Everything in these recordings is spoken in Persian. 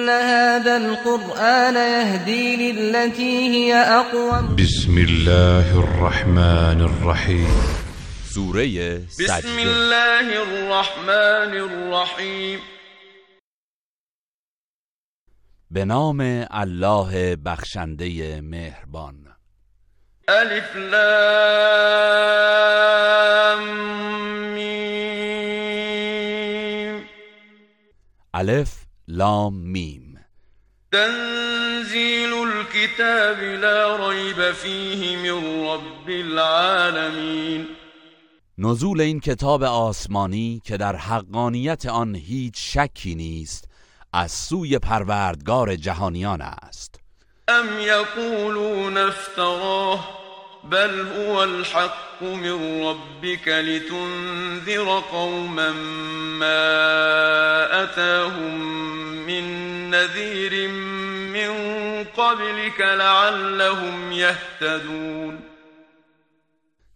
إن هذا القرآن يهدي للتي هي أقوم. بسم الله الرحمن الرحیم سورة بسم الله الرحمن الرحیم به نام الله بخشنده مهربان. ألف لام میم. ألف لام میم. تنزيل الكتاب لا ريب فيه من رب العالمين. نزول این کتاب آسمانی که در حقانیت آن هیچ شکی نیست از سوی پروردگار جهانیان است. ام يقولون افتراه بل هو الحق من ربك لتنذر قوما ما أتاهم من نذير من قبلك لعلهم يهتدون.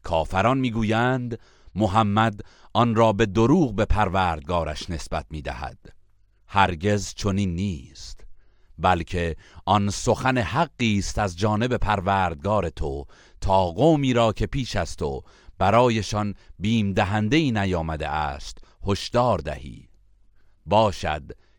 کافران می‌گویند محمد آن را به دروغ به پروردگارش نسبت می‌دهد. هرگز چنین نیست بلکه آن سخن حقی است از جانب پروردگار تو تا قومی را که پیش از تو برایشان بیم دهنده ای نیامده است هشدار دهی. باشد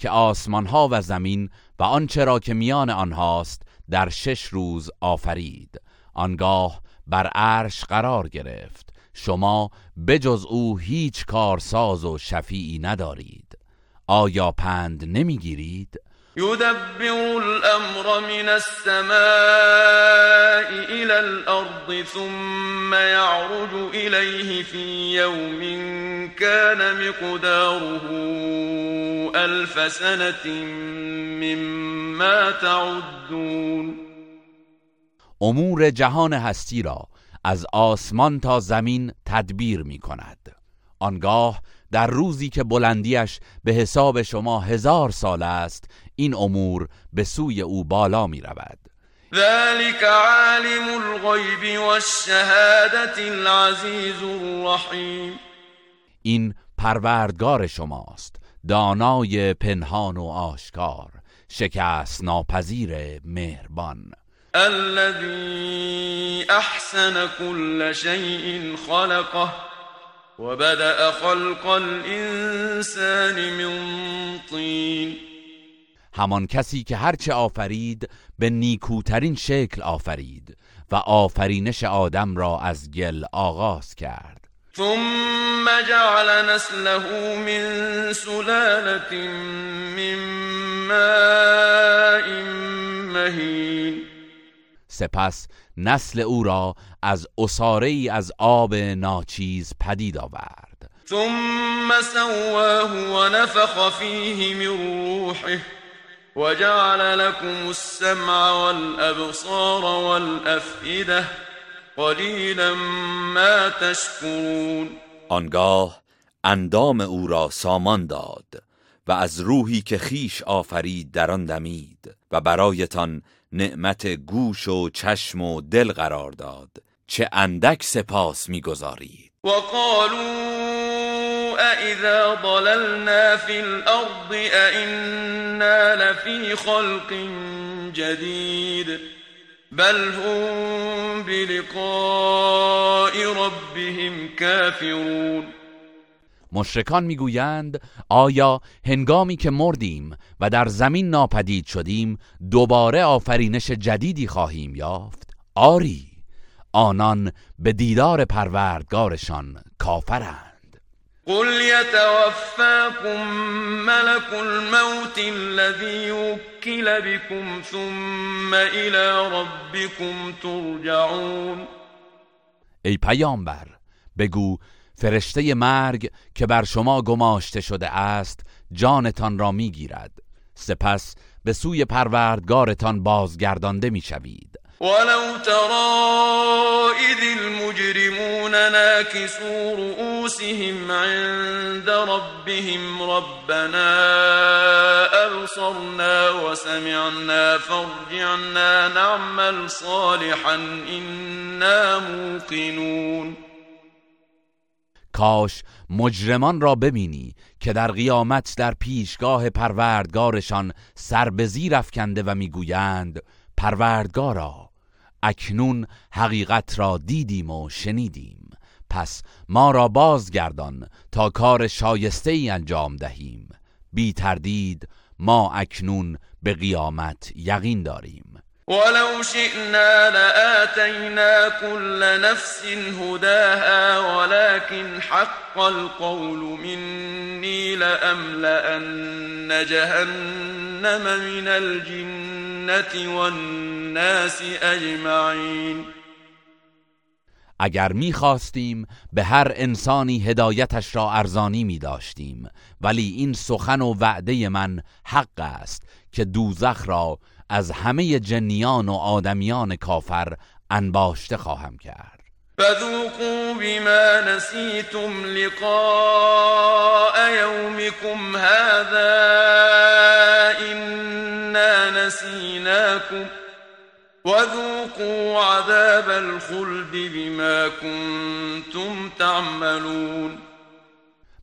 که آسمان ها و زمین و آنچه را که میان آنهاست در شش روز آفرید. آنگاه بر عرش قرار گرفت. شما بجز او هیچ کارساز و شفیعی ندارید. آیا پند نمی‌گیرید؟ يدبر الأمر من السماء إلى الأرض ثم يعرج إليه في يوم كان مقداره ألف سنة مما تعدون. امور جهان هستی را از آسمان تا زمین تدبیر می کند آنگاه در روزی که بلندیش به حساب شما هزار سال است این امور به سوی او بالا می رود. ذلك عالم الغيب والشهادة العزيز الرحيم این پروردگار شماست دانای پنهان و آشکار شکست ناپذیر مهربان. الذي أحسن كل شيء خلقه. وبدأ خلق الإنسان من طين. همان کسی که هرچه آفرید به نیکوترین شکل آفرید و آفرینش آدم را از گل آغاز کرد. ثم جعل نسله من سلالة من ماء مهين سپس نسل او را از اساره ای از آب ناچیز پدید آورد. ثم سواه ونفخ فيه من روحه وجعل لكم السمع والأبصار والأفئدة قليلا ما تشكرون آنگاه اندام او را سامان داد و از روحی که خیش آفرید در آن دمید و برایتان نعمت گوش و چشم و دل قرار داد. چه اندک سپاس می‌گذارید. وقالوا أإذا ضللنا في الأرض أإنا لفي خلق جديد بل هم بلقاء ربهم كافرون مشرکان می‌گویند آیا هنگامی که مردیم و در زمین ناپدید شدیم دوباره آفرینش جدیدی خواهیم یافت؟ آری آنان به دیدار پروردگارشان کافرند. قل يتوفاكم ملك الموت الذي وكل بكم ثم الى ربكم ترجعون. ای پیامبر بگو فرشته مرگ که بر شما گماشته شده است جانتان را می‌گیرد. سپس به سوی پروردگارتان بازگردانده می‌شوید. ولو ترى إذ المجرمون ناكسوا رؤوسهم عند ربهم ربنا أبصرنا وسمعنا فارجعنا نعمل صالحا إنا موقنون. کاش مجرمان را ببینی که در قیامت در پیشگاه پروردگارشان سر به زیر افکنده و می‌گویند پروردگارا اکنون حقیقت را دیدیم و شنیدیم. پس ما را بازگردان تا کار شایسته ای انجام دهیم. بی تردید ما اکنون به قیامت یقین داریم. ولو شئنا لآتينا كل نفس هداها ولكن حق القول مني لأملأن جهنم من الجنة والناس أجمعين. اگر می‌خواستیم به هر انسانی هدایتش را ارزانی می داشتیم ولی این سخن و وعده من حق است که دوزخ را از همه جنیان و آدمیان کافر انباشته خواهم کرد. فذوقوا بما نسيتم لقاء يومكم هذا إنا نسيناكم وذوقوا عذاب الخلد بما كنتم تعملون.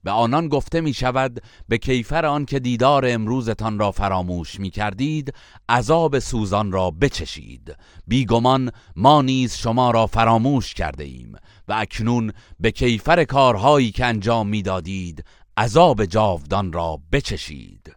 به آنان گفته می شود به کیفر آن که دیدار امروزتان را فراموش می کردید عذاب سوزان را بچشید. بیگمان ما نیز شما را فراموش کرده ایم و اکنون به کیفر کارهایی که انجام می‌دادید عذاب جاودان را بچشید.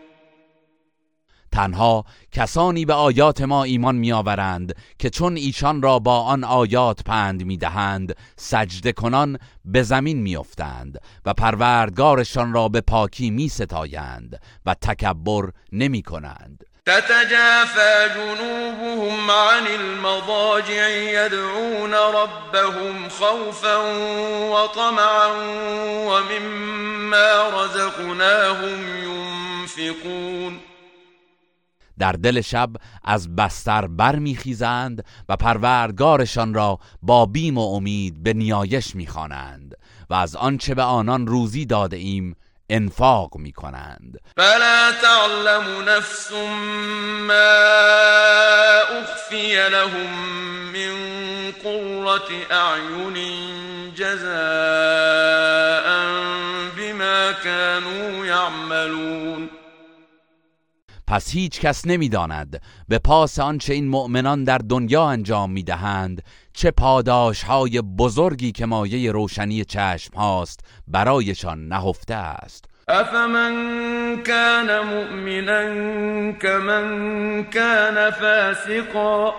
تنها کسانی به آیات ما ایمان میآورند که چون ایشان را با آن آیات پند می‌دهند سجده کنان به زمین میافتند و پروردگارشان را به پاکی میستایند و تکبر نمی کنند تتجافى جنوبهم عن المضاجع يدعون ربهم خوفا وطمعا ومما رزقناهم ينفقون. در دل شب از بستر برمیخیزند و پروردگارشان را با بیم و امید به نیایش می‌خوانند و از آنچه به آنان روزی داده ایم انفاق می کنند فلا تعلم نفس ما اخفی لهم من قرة اعین جزاء بما كانوا يعملون. پس هیچ کس نمی‌داند. به پاس آنچه این مؤمنان در دنیا انجام می‌دهند چه پاداش های بزرگی که مایه روشنی چشم هاست برایشان نهفته است. افمن كان مؤمنا كمن كان فاسقا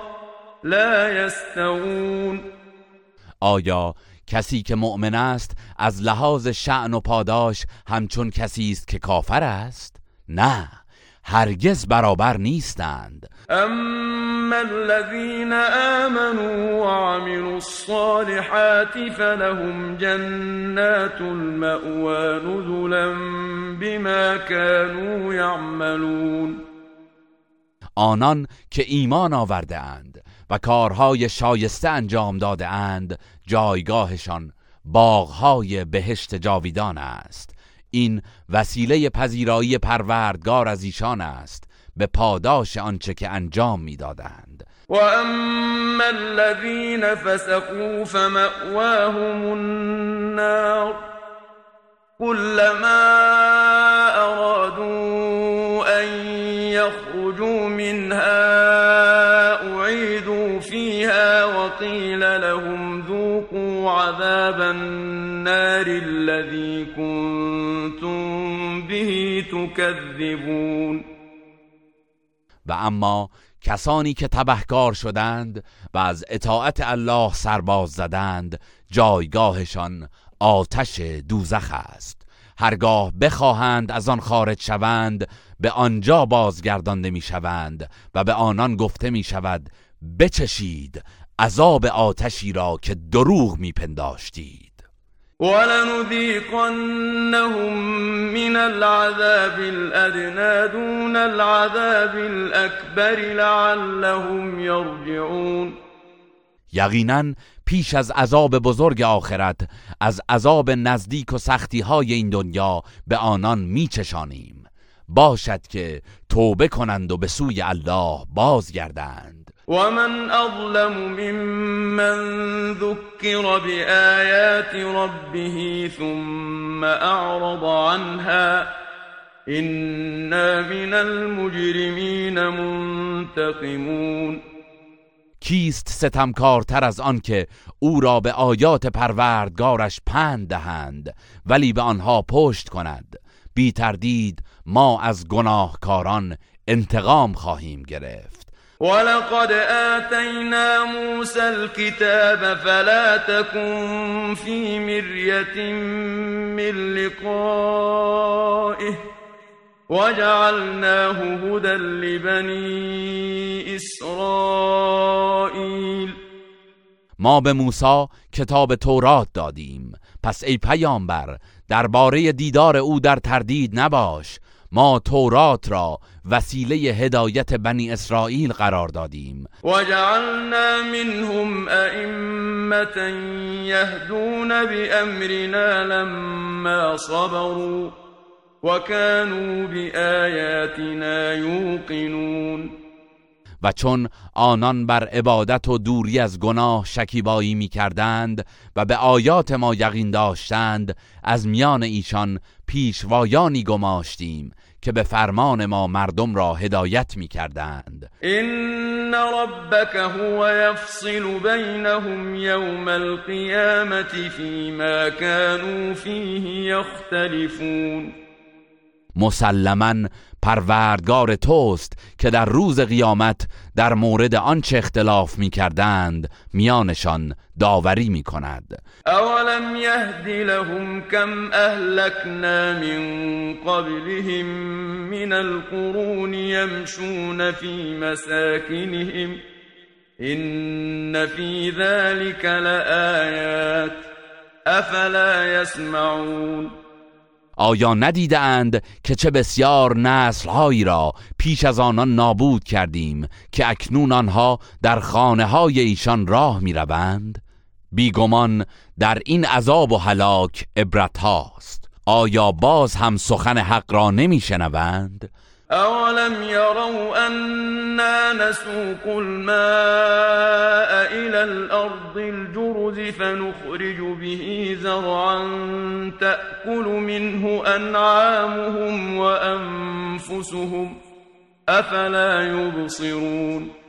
لا يستوون آیا کسی که مؤمن است از لحاظ شعن و پاداش همچون کسی است که کافر است؟ نه. هرگز برابر نیستند. اما الذين آمنوا وعملوا الصالحات فلهم جنات المأوى نزلا بما كانوا يعملون. آنان که ایمان آورده اند و کارهای شایسته انجام داده اند جایگاهشان باغهای بهشت جاویدان است. این وسیله پذیرایی پروردگار از ایشان است به پاداش آنچه که انجام می‌دادند. و اما الذين فسقوا فمأواهم النار كلما أرادوا أن يخرجوا منها أعيدوا فيها وقيل لهم ذوقوا عذاب النار الذي كنتم به تكذبون و اما کسانی که تبهکار شدند و از اطاعت الله سرباز زدند جایگاهشان آتش دوزخ است. هرگاه بخواهند از آن خارج شوند به آنجا بازگردانده می شوند و به آنان گفته می شود بچشید عذاب آتشی را که دروغ می پنداشتید ولنذيقنهم من العذاب الأدنى دون العذاب الأكبر لعلهم يرجعون. یقینا پیش از عذاب بزرگ آخرت از عذاب نزدیک و سختی های این دنیا به آنان میچشانیم. باشد که توبه کنند و به سوی الله بازگردند. ومن أظلم ممن ذكر بآيات ربه ثم أعرض عنها إنا من المجرمين منتقمون کیست ستمکارتر از آن که او را به آیات پروردگارش پند دهند ولی به آنها پشت کند؟ بی تردید ما از گناهکاران انتقام خواهیم گرفت. ولقد آتينا موسى الكتاب فلا تكن في مرية من لقائه وجعلناه هدى لبني إسرائيل ما به موسی کتاب تورات دادیم. پس ای پیامبر درباره دیدار او در تردید نباش. ما تورات را وسیله هدایت بنی اسرائیل قرار دادیم. وجعلنا منهم أئمة يهدون بأمرنا لما صبروا وكانوا بآياتنا يوقنون. و چون آنان بر عبادت و دوری از گناه شکیبایی می کردند و به آیات ما یقین داشتند از میان ایشان پیشوایانی گماشتیم. که به فرمان ما مردم را هدایت می کردند إن ربك هو يفصل بينهم يوم القيامة فيما كانوا فيه يختلفون. مسلما پروردگار توست که در روز قیامت در مورد آنچه اختلاف می کردند میانشان داوری می کند أولم يهد لهم كم أهلكنا من قبلهم من القرون يمشون في مساكنهم إن في ذلك لآيات أفلا يسمعون آیا ندیدند که چه بسیار نسلهایی را پیش از آنان نابود کردیم که اکنون آنها در خانه های ایشان راه می روند؟ بیگمان در این عذاب و هلاک عبرت هاست آیا باز هم سخن حق را نمی شنوند؟ أولم يروا أنا نسوق الماء إلى الأرض الجرز فنخرج به زرعا تأكل منه أنعامهم وأنفسهم أفلا يبصرون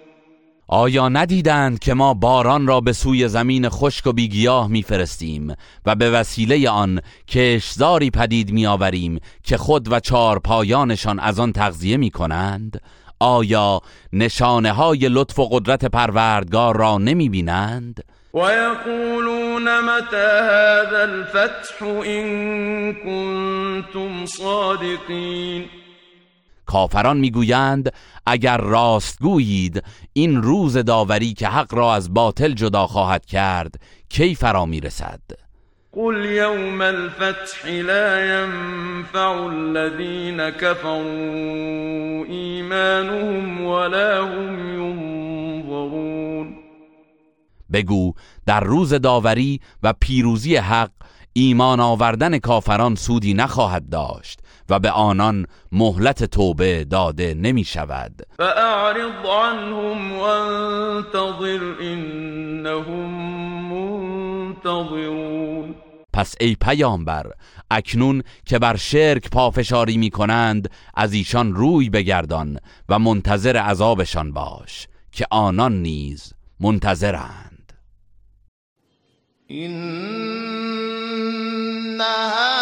آیا ندیدند که ما باران را به سوی زمین خشک و بیگیاه میفرستیم و به وسیله آن کشزاری پدید میآوریم که خود و چار پایانشان از آن تغذیه می کنند؟ آیا نشانه های لطف و قدرت پروردگار را نمی بینند؟ ويقولون متى هذا الفتح إن كنتم صادقين کافران می‌گویند اگر راست گویید این روز داوری که حق را از باطل جدا خواهد کرد کی فرا می‌رسد؟ قل يوم الفتح لا ينفع الذين كفروا إيمانهم ولا هم ينظرون بگو در روز داوری و پیروزی حق ایمان آوردن کافران سودی نخواهد داشت و به آنان مهلت توبه داده نمی شود فأعرض عنهم وانتظر منتظرون. پس ای پیامبر اکنون که بر شرک پافشاری می کنند از ایشان روی بگردان و منتظر عذابشان باش که آنان نیز منتظرند. این هذا القرآن